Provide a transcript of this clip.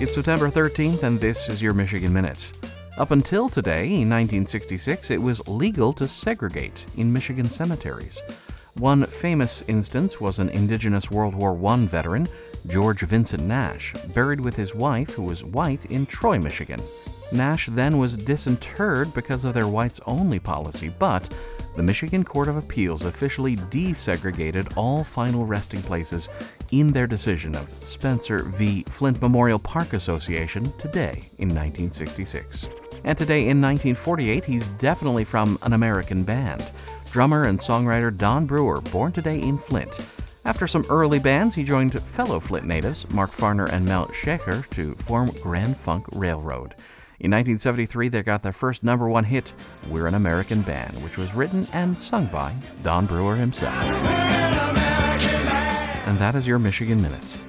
It's September 13th, and this is your Michigan Minute. Up until today, in 1966, it was legal to segregate in Michigan cemeteries. One famous instance was an Indigenous World War I veteran, George Vincent Nash, buried with his wife, who was white, in Troy, Michigan. Nash then was disinterred because of their whites only policy, but the Michigan Court of Appeals officially desegregated all final resting places in their decision of Spencer v. Flint Memorial Park Association today in 1966. And today in 1948, he's definitely from an American band. Drummer and songwriter Don Brewer, born today in Flint. After some early bands, he joined fellow Flint natives Mark Farner and Mel Schacher to form Grand Funk Railroad. In 1973, they got their first number one hit, We're an American Band, which was written and sung by Don Brewer himself. And that is your Michigan Minute.